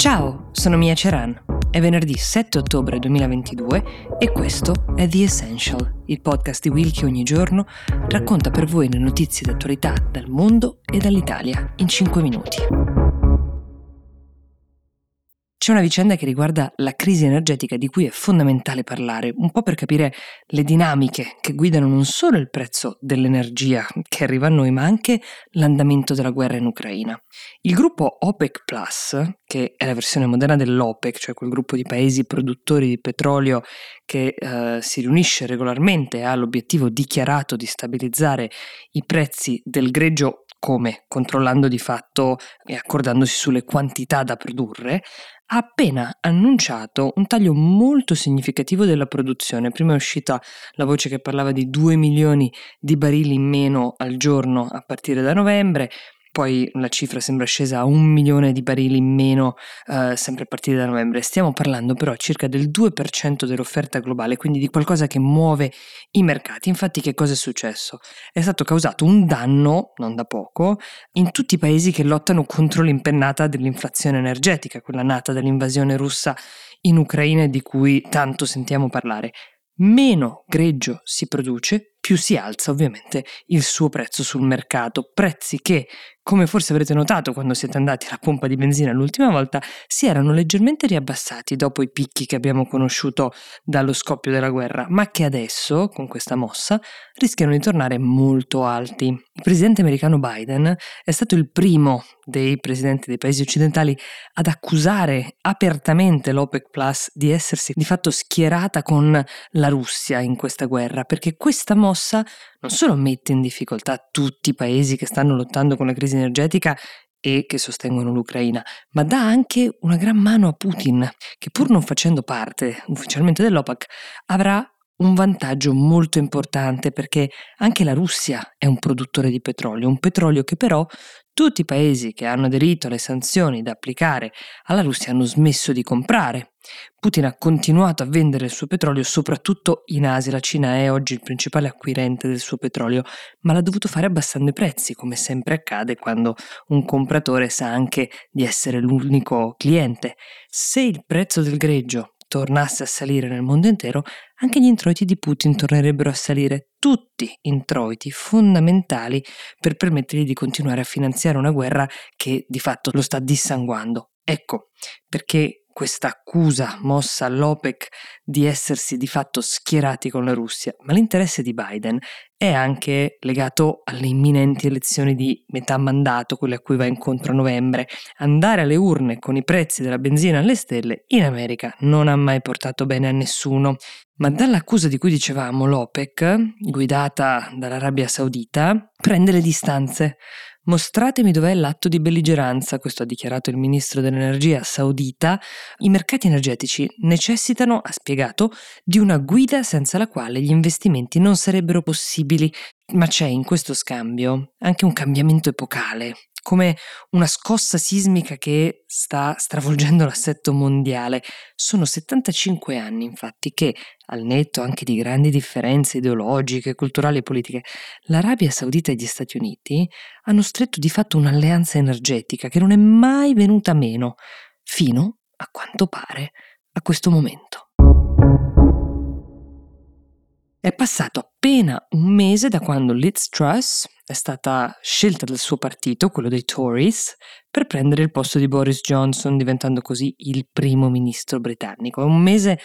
Ciao, sono Mia Ceran. È venerdì 7 ottobre 2022 e questo è The Essential, il podcast di Will che ogni giorno racconta per voi le notizie d'attualità dal mondo e dall'Italia in 5 minuti. C'è una vicenda che riguarda la crisi energetica di cui è fondamentale parlare, un po' per capire le dinamiche che guidano non solo il prezzo dell'energia che arriva a noi, ma anche l'andamento della guerra in Ucraina. Il gruppo OPEC Plus, che è la versione moderna dell'OPEC, cioè quel gruppo di paesi produttori di petrolio che eh, si riunisce regolarmente e ha l'obiettivo dichiarato di stabilizzare i prezzi del greggio come controllando di fatto e accordandosi sulle quantità da produrre, ha appena annunciato un taglio molto significativo della produzione. Prima è uscita la voce che parlava di 2 milioni di barili in meno al giorno a partire da novembre, poi la cifra sembra scesa a un milione di barili in meno eh, sempre a partire da novembre. Stiamo parlando però circa del 2% dell'offerta globale, quindi di qualcosa che muove i mercati. Infatti che cosa è successo? È stato causato un danno, non da poco, in tutti i paesi che lottano contro l'impennata dell'inflazione energetica, quella nata dall'invasione russa in Ucraina di cui tanto sentiamo parlare. Meno greggio si produce, più si alza ovviamente il suo prezzo sul mercato, prezzi che come forse avrete notato quando siete andati alla pompa di benzina l'ultima volta, si erano leggermente riabbassati dopo i picchi che abbiamo conosciuto dallo scoppio della guerra, ma che adesso, con questa mossa, rischiano di tornare molto alti. Il presidente americano Biden è stato il primo dei presidenti dei paesi occidentali ad accusare apertamente l'OPEC Plus di essersi di fatto schierata con la Russia in questa guerra, perché questa mossa non solo mette in difficoltà tutti i paesi che stanno lottando con la crisi energetica e che sostengono l'Ucraina, ma dà anche una gran mano a Putin, che pur non facendo parte ufficialmente dell'OPEC, avrà un vantaggio molto importante perché anche la Russia è un produttore di petrolio, un petrolio che però tutti i paesi che hanno aderito alle sanzioni da applicare alla Russia hanno smesso di comprare. Putin ha continuato a vendere il suo petrolio soprattutto in Asia, la Cina è oggi il principale acquirente del suo petrolio, ma l'ha dovuto fare abbassando i prezzi, come sempre accade quando un compratore sa anche di essere l'unico cliente. Se il prezzo del greggio tornasse a salire nel mondo intero, anche gli introiti di Putin tornerebbero a salire, tutti introiti fondamentali per permettergli di continuare a finanziare una guerra che di fatto lo sta dissanguando. Ecco perché questa accusa mossa all'OPEC di essersi di fatto schierati con la Russia, ma l'interesse di Biden è anche legato alle imminenti elezioni di metà mandato, quelle a cui va incontro a novembre. Andare alle urne con i prezzi della benzina alle stelle in America non ha mai portato bene a nessuno. Ma dall'accusa di cui dicevamo l'OPEC, guidata dall'Arabia Saudita, prende le distanze. Mostratemi dov'è l'atto di belligeranza, questo ha dichiarato il ministro dell'energia saudita. I mercati energetici necessitano, ha spiegato, di una guida senza la quale gli investimenti non sarebbero possibili. Ma c'è in questo scambio anche un cambiamento epocale come una scossa sismica che sta stravolgendo l'assetto mondiale. Sono 75 anni, infatti, che, al netto anche di grandi differenze ideologiche, culturali e politiche, l'Arabia Saudita e gli Stati Uniti hanno stretto di fatto un'alleanza energetica che non è mai venuta meno, fino, a quanto pare, a questo momento. È passato appena un mese da quando Liz Truss è stata scelta dal suo partito, quello dei Tories, per prendere il posto di Boris Johnson, diventando così il primo ministro britannico. È un mese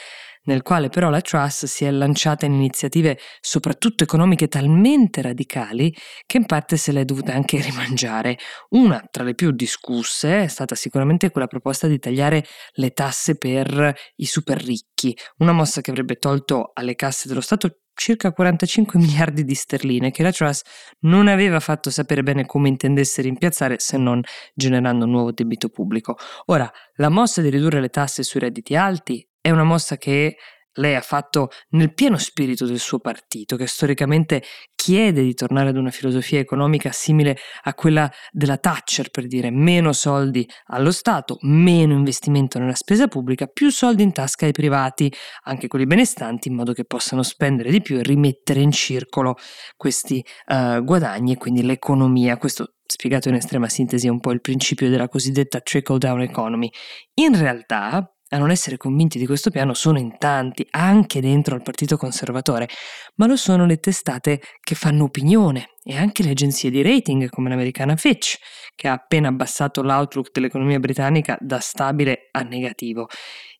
nel quale però la Truss si è lanciata in iniziative soprattutto economiche talmente radicali che in parte se l'è dovuta anche rimangiare. Una tra le più discusse è stata sicuramente quella proposta di tagliare le tasse per i super ricchi, una mossa che avrebbe tolto alle casse dello Stato circa 45 miliardi di sterline che la Truss non aveva fatto sapere bene come intendesse rimpiazzare se non generando un nuovo debito pubblico. Ora, la mossa di ridurre le tasse sui redditi alti è una mossa che lei ha fatto nel pieno spirito del suo partito, che storicamente chiede di tornare ad una filosofia economica simile a quella della Thatcher, per dire meno soldi allo Stato, meno investimento nella spesa pubblica, più soldi in tasca ai privati, anche quelli benestanti, in modo che possano spendere di più e rimettere in circolo questi uh, guadagni e quindi l'economia. Questo spiegato in estrema sintesi è un po' il principio della cosiddetta trickle down economy. In realtà, a non essere convinti di questo piano sono in tanti, anche dentro al Partito Conservatore, ma lo sono le testate che fanno opinione e anche le agenzie di rating come l'americana Fitch, che ha appena abbassato l'outlook dell'economia britannica da stabile a negativo.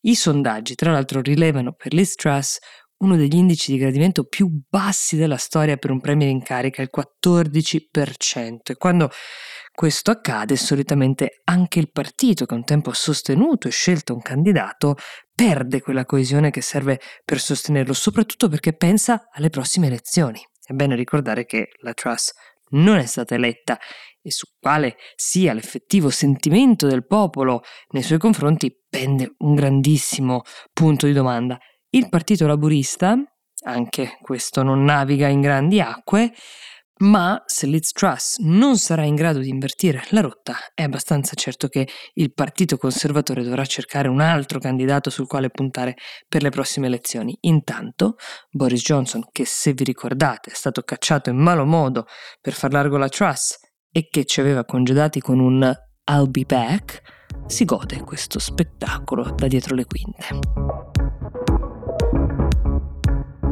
I sondaggi, tra l'altro, rilevano per Liz uno degli indici di gradimento più bassi della storia per un premier in carica, il 14%. E quando questo accade, solitamente anche il partito che un tempo ha sostenuto e scelto un candidato perde quella coesione che serve per sostenerlo, soprattutto perché pensa alle prossime elezioni. È bene ricordare che la Truss non è stata eletta e su quale sia l'effettivo sentimento del popolo nei suoi confronti pende un grandissimo punto di domanda. Il Partito Laburista, anche questo non naviga in grandi acque, ma se Liz Truss non sarà in grado di invertire la rotta, è abbastanza certo che il Partito Conservatore dovrà cercare un altro candidato sul quale puntare per le prossime elezioni. Intanto, Boris Johnson, che se vi ricordate è stato cacciato in malo modo per far largo la Truss e che ci aveva congedati con un I'll be back, si gode questo spettacolo da dietro le quinte.